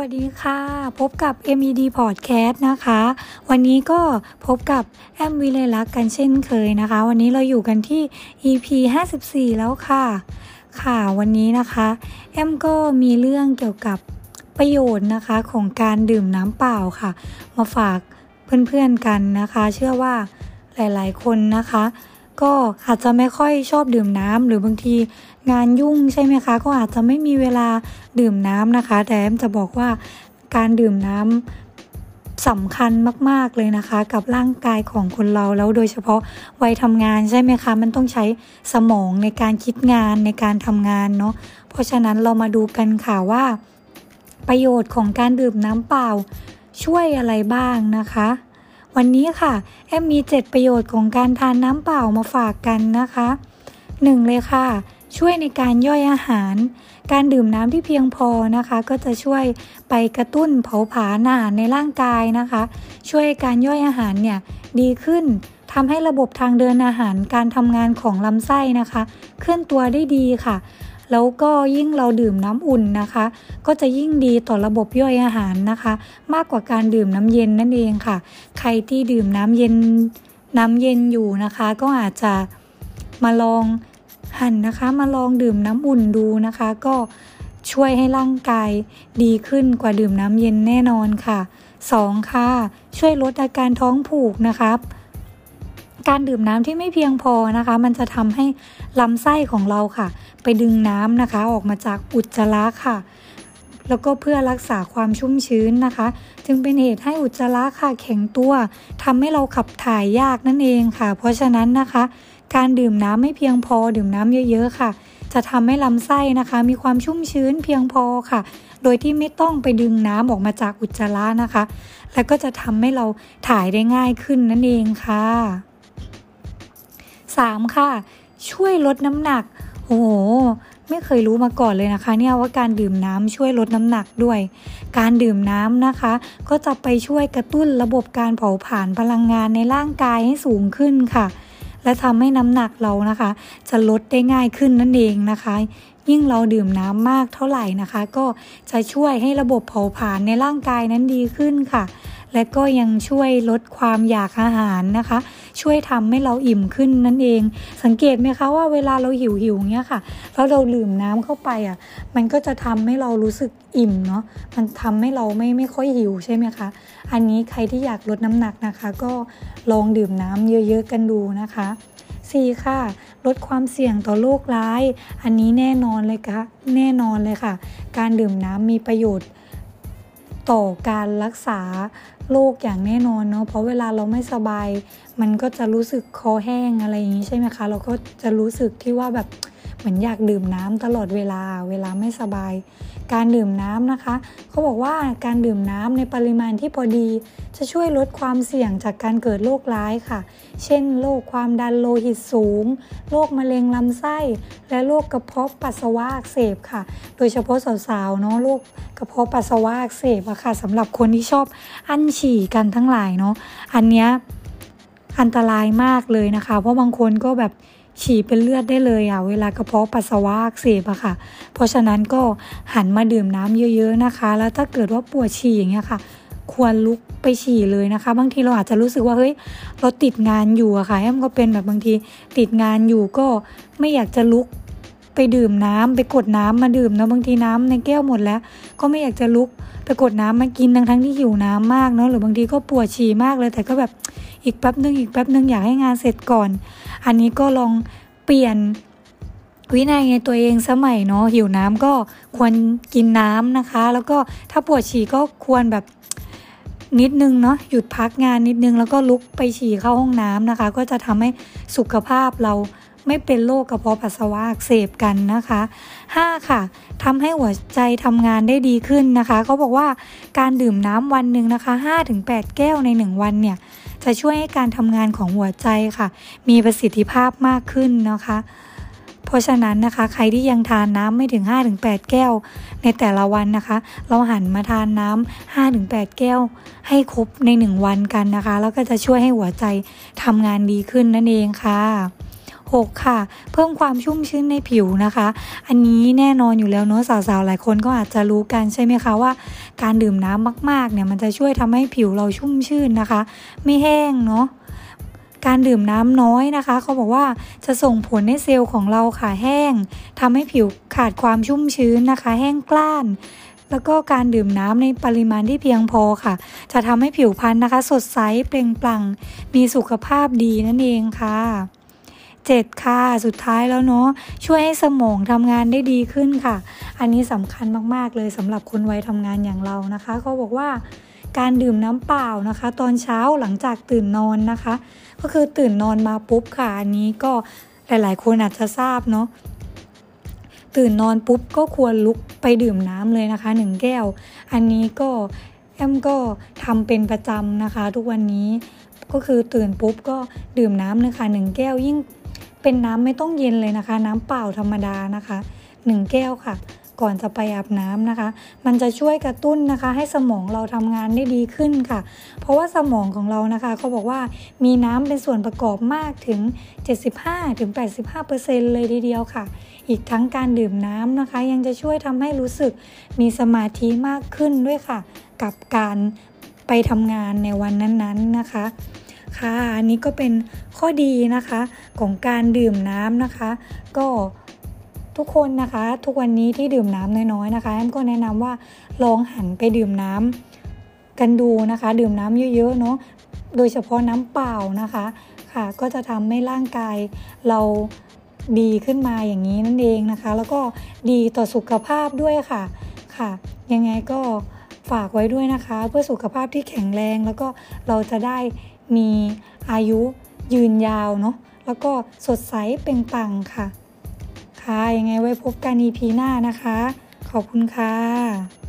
วัสดีค่ะ พบกับ MED Podcast นะคะ วันนี้ก็พบกับแอมวิเลลักกันเช่นเคยนะคะ วันนี้เราอยู่กันที่ EP 54 แล้วค่ะ ค่ะวันนี้นะคะ แอมก็มีเรื่องเกี่ยวกับประโยชน์นะคะของการดื่มน้ำเปล่าค่ะ มาฝากเพื่อนๆกันนะคะ เชื่อว่าหลายๆคนนะคะ ก็อาจจะไม่ค่อยชอบดื่มน้ำหรือบางทีงานยุ่งใช่ไหมคะ ก็อาจจะไม่มีเวลาดื่มน้ำนะคะ แต่แอมจะบอกว่าการดื่มน้ำสำคัญมาก ๆ เลยนะคะ กับร่างกายของคนเราแล้วโดยเฉพาะวัยทำงานใช่ไหมคะ มันต้องใช้สมองในการคิดงานในการทำงานเนาะเพราะฉะนั้นเรามาดูกันค่ะว่า ประโยชน์ของการดื่มน้ำเปล่าช่วยอะไรบ้างนะคะ วันนี้ค่ะ แอมมี 7 ประโยชน์ของการทานน้ำเปล่ามาฝากกันนะคะ 1. เลยค่ะ ช่วยในการย่อยอาหาร การดื่มน้ำที่เพียงพอนะคะ ก็จะช่วยไปกระตุ้นเผาผลาญอาหารในร่างกายนะคะ ช่วยการย่อยอาหารเนี่ยดีขึ้นทำให้ระบบทางเดินอาหารการทำงานของลำไส้นะคะ เคลื่อนตัวได้ดีค่ะ แล้วก็ยิ่งเราดื่มน้ำอุ่นนะคะ ก็จะยิ่งดีต่อระบบย่อยอาหารนะคะ มากกว่าการดื่มน้ำเย็นนั่นเองค่ะ ใครที่ดื่มน้ำเย็นน้ำเย็นอยู่นะคะ ก็อาจจะมาลองหั่นนะคะ มาลองดื่มน้ำอุ่นดูนะคะ ก็ช่วยให้ร่างกายดีขึ้นกว่าดื่มน้ำเย็นแน่นอนค่ะ 2. ค่ะ ช่วยลดอาการท้องผูกนะครับการดื่มน้ำที่ไม่เพียงพอนะคะ มันจะทำให้ลำไส้ของเราค่ะ ไปดึงน้ำนะคะ ออกมาจากอุจจาระค่ะ แล้วก็เพื่อรักษาความชุ่มชื้นนะคะ จึงเป็นเหตุให้อุจจาระค่ะแข็งตัวทำให้เราขับถ่ายยากนั่นเองค่ะ เพราะฉะนั้นนะคะ การดื่มน้ำไม่เพียงพอดื่มน้ำเยอะ ๆ ค่ะ จะทำให้ลำไส้นะคะ มีความชุ่มชื้นเพียงพอค่ะโดยที่ไม่ต้องไปดึงน้ำออกมาจากอุจจาระนะคะ แล้วก็จะทำให้เราถ่ายได้ง่ายขึ้นนั่นเองค่ะ 3. ค่ะ ช่วยลดน้ำหนัก โอ้โห ไม่เคยรู้มาก่อนเลยนะคะ เนี่ยว่าการดื่มน้ำช่วยลดน้ำหนักด้วย การดื่มน้ำนะคะ ก็จะไปช่วยกระตุ้นระบบการเผาผลาญพลังงานในร่างกายให้สูงขึ้นค่ะ และทำให้น้ำหนักเรานะคะ จะลดได้ง่ายขึ้นนั่นเองนะคะ ยิ่งเราดื่มน้ำมากเท่าไหร่นะคะ ก็จะช่วยให้ระบบเผาผลาญในร่างกายนั้นดีขึ้นค่ะ และก็ยังช่วยลดความอยากอาหารนะคะ ช่วยทำให้เราอิ่มขึ้นนั่นเอง สังเกตไหมคะว่าเวลาเราหิวหิวเงี้ยค่ะแล้วเราดื่มน้ำเข้าไปอะ มันก็จะทำให้เรารู้สึกอิ่มเนาะมันทำให้เราไม่ไม่ค่อยหิวใช่ไหมคะอันนี้ใครที่อยากลดน้ำหนักนะคะ ก็ลองดื่มน้ำเยอะ ๆ กันดูนะคะ 4. ค่ะ ลดความเสี่ยงต่อโรคร้าย อันนี้แน่นอนเลยค่ะแน่นอนเลยค่ะ การดื่มน้ำมีประโยชน์ ต่อการรักษาโรคอย่างแน่นอนเนาะเพราะเวลาเราไม่สบาย มันก็จะรู้สึกคอแห้งอะไรอย่างนี้ใช่ไหมคะ เราก็จะรู้สึกที่ว่าแบบเหมือนอยากดื่มน้ำตลอดเวลาเวลาไม่สบาย การดื่มน้ำนะคะ เขาบอกว่าการดื่มน้ำในปริมาณที่พอดี จะช่วยลดความเสี่ยงจากการเกิดโรคร้ายค่ะ เช่นโรคความดันโลหิตสูงโรคมะเร็งลำไส้ และโรคกระเพาะปัสสาวะอักเสบค่ะ โดยเฉพาะสาวๆเนาะโรคกระเพาะปัสสาวะอักเสบอะค่ะสำหรับคนที่ชอบอั้นฉี่กันทั้งหลายเนาะอันเนี้ยอันตรายมากเลยนะคะ เพราะบางคนก็แบบ ฉี่เป็นเลือดได้เลยอะเวลากระเพาะปัสสาวะอักเสบอะค่ะ เพราะฉะนั้นก็หันมาดื่มน้ำเยอะ ๆนะคะ แล้วถ้าเกิดว่าปวดฉี่อย่างเงี้ยค่ะ ควรลุกไปฉี่เลยนะคะ บางทีเราอาจจะรู้สึกว่าเฮ้ยเราติดงานอยู่อะค่ะแอมก็เป็นแบบบางทีติดงานอยู่ก็ไม่อยากจะลุก ไปดื่มน้ำไปกดน้ำมาดื่มเนาะบางทีน้ำในแก้วหมดแล้ว ก็ไม่อยากจะลุกไปกดน้ำมากินทั้งทั้งที่หิวน้ำมากเนาะหรือบางทีก็ปวดฉี่มากเลย แต่ก็แบบอีกแป๊บนึงอีกแป๊บนึงอยากให้งานเสร็จก่อน อันนี้ก็ลองเปลี่ยนวินัยในตัวเองสมัยเนาะหิวน้ำก็ควรกินน้ำนะคะ แล้วก็ถ้าปวดฉี่ก็ควรแบบนิดนึงเนาะหยุดพักงานนิดนึงแล้วก็ลุกไปฉี่เข้าห้องน้ำนะคะ ก็จะทำให้สุขภาพเรา ไม่เป็นโรคกระเพาะปัสสาวะอักเสบกันนะคะ 5. ค่ะทำให้หัวใจทำงานได้ดีขึ้นนะคะเขาบอกว่าการดื่มน้ำวันหนึ่งนะคะ 5-8 แก้วใน 1 วันเนี่ยจะช่วยให้การทำงานของหัวใจค่ะ มีประสิทธิภาพมากขึ้นนะคะ เพราะฉะนั้นนะคะ ใครที่ยังทานน้ำไม่ถึง 5-8 แก้ว ในแต่ละวันนะคะ เราหันมาทานน้ำ 5-8 แก้ว ให้ครบใน 1 วันกันนะคะ แล้วก็จะช่วยให้หัวใจทำงานดีขึ้นนั่นเองค่ะ 6 ค่ะ เพิ่มความชุ่มชื้นในผิวนะคะ อันนี้แน่นอนอยู่แล้วเนาะสาวๆหลายคนก็อาจจะรู้กันใช่ไหมคะว่า การดื่มน้ำมากๆเนี่ยมันจะช่วยทำให้ผิวเราชุ่มชื่นนะคะ ไม่แห้งเนาะการดื่มน้ำน้อยนะคะ เขาบอกว่าจะส่งผลให้เซลล์ของเราค่ะแห้งทำให้ผิวขาดความชุ่มชื้นนะคะ แห้งกล้าน แล้วก็การดื่มน้ำในปริมาณที่เพียงพอค่ะ จะทำให้ผิวพรรณนะคะ สดใสเปล่งปลั่ง มีสุขภาพดีนั่นเองค่ะ 7 ค่ะ สุดท้ายแล้วเนาะช่วยให้สมองทำงานได้ดีขึ้นค่ะ อันนี้สำคัญมากๆเลยสำหรับคนวัยทำงานอย่างเรานะคะเขาบอกว่าการดื่มน้ำเปล่านะคะ ตอนเช้าหลังจากตื่นนอนนะคะ ก็คือตื่นนอนมาปุ๊บค่ะ อันนี้ก็หลายๆ คนอาจจะทราบเนาะตื่นนอนปุ๊บก็ควรลุกไปดื่มน้ำเลยนะคะหนึ่งแก้ว อันนี้ก็แอมก็ทำเป็นประจำนะคะ ทุกวันนี้ก็คือตื่นปุ๊บก็ดื่มน้ำนะคะหนึ่งแก้วยิ่ง เป็นน้ำไม่ต้องเย็นเลยนะคะ น้ำเปล่าธรรมดานะคะหนึ่งแก้วค่ะ ก่อนจะไปอาบน้ำนะคะ มันจะช่วยกระตุ้นนะคะ ให้สมองเราทำงานได้ดีขึ้นค่ะ เพราะว่าสมองของเรานะคะเขาบอกว่ามีน้ำเป็นส่วนประกอบมากถึง 75-85%เลยทีเดียวค่ะ อีกทั้งการดื่มน้ำนะคะ ยังจะช่วยทำให้รู้สึกมีสมาธิมากขึ้นด้วยค่ะ กับการไปทำงานในวันนั้นๆนะคะ คะ อันนี้ก็เป็นข้อดีนะคะของการดื่มน้ำนะคะ ก็ทุกคนนะคะ ทุกวันนี้ที่ดื่มน้ำน้อยๆนะคะแอมก็แนะนำว่าลองหันไปดื่มน้ำกันดูนะคะ ดื่มน้ำเยอะๆเนาะโดยเฉพาะน้ำเปล่านะคะค่ะ ก็จะทำให้ร่างกายเราดีขึ้นมาอย่างนี้นั่นเองนะคะ แล้วก็ดีต่อสุขภาพด้วยค่ะค่ะ ยังไงก็ฝากไว้ด้วยนะคะ เพื่อสุขภาพที่แข็งแรงแล้วก็เราจะได้ มีอายุยืนยาวเนาะแล้วก็สดใสเปล่งปังค่ะ ค่ะยังไงไว้พบกัน EP หน้านะคะ ขอบคุณค่ะ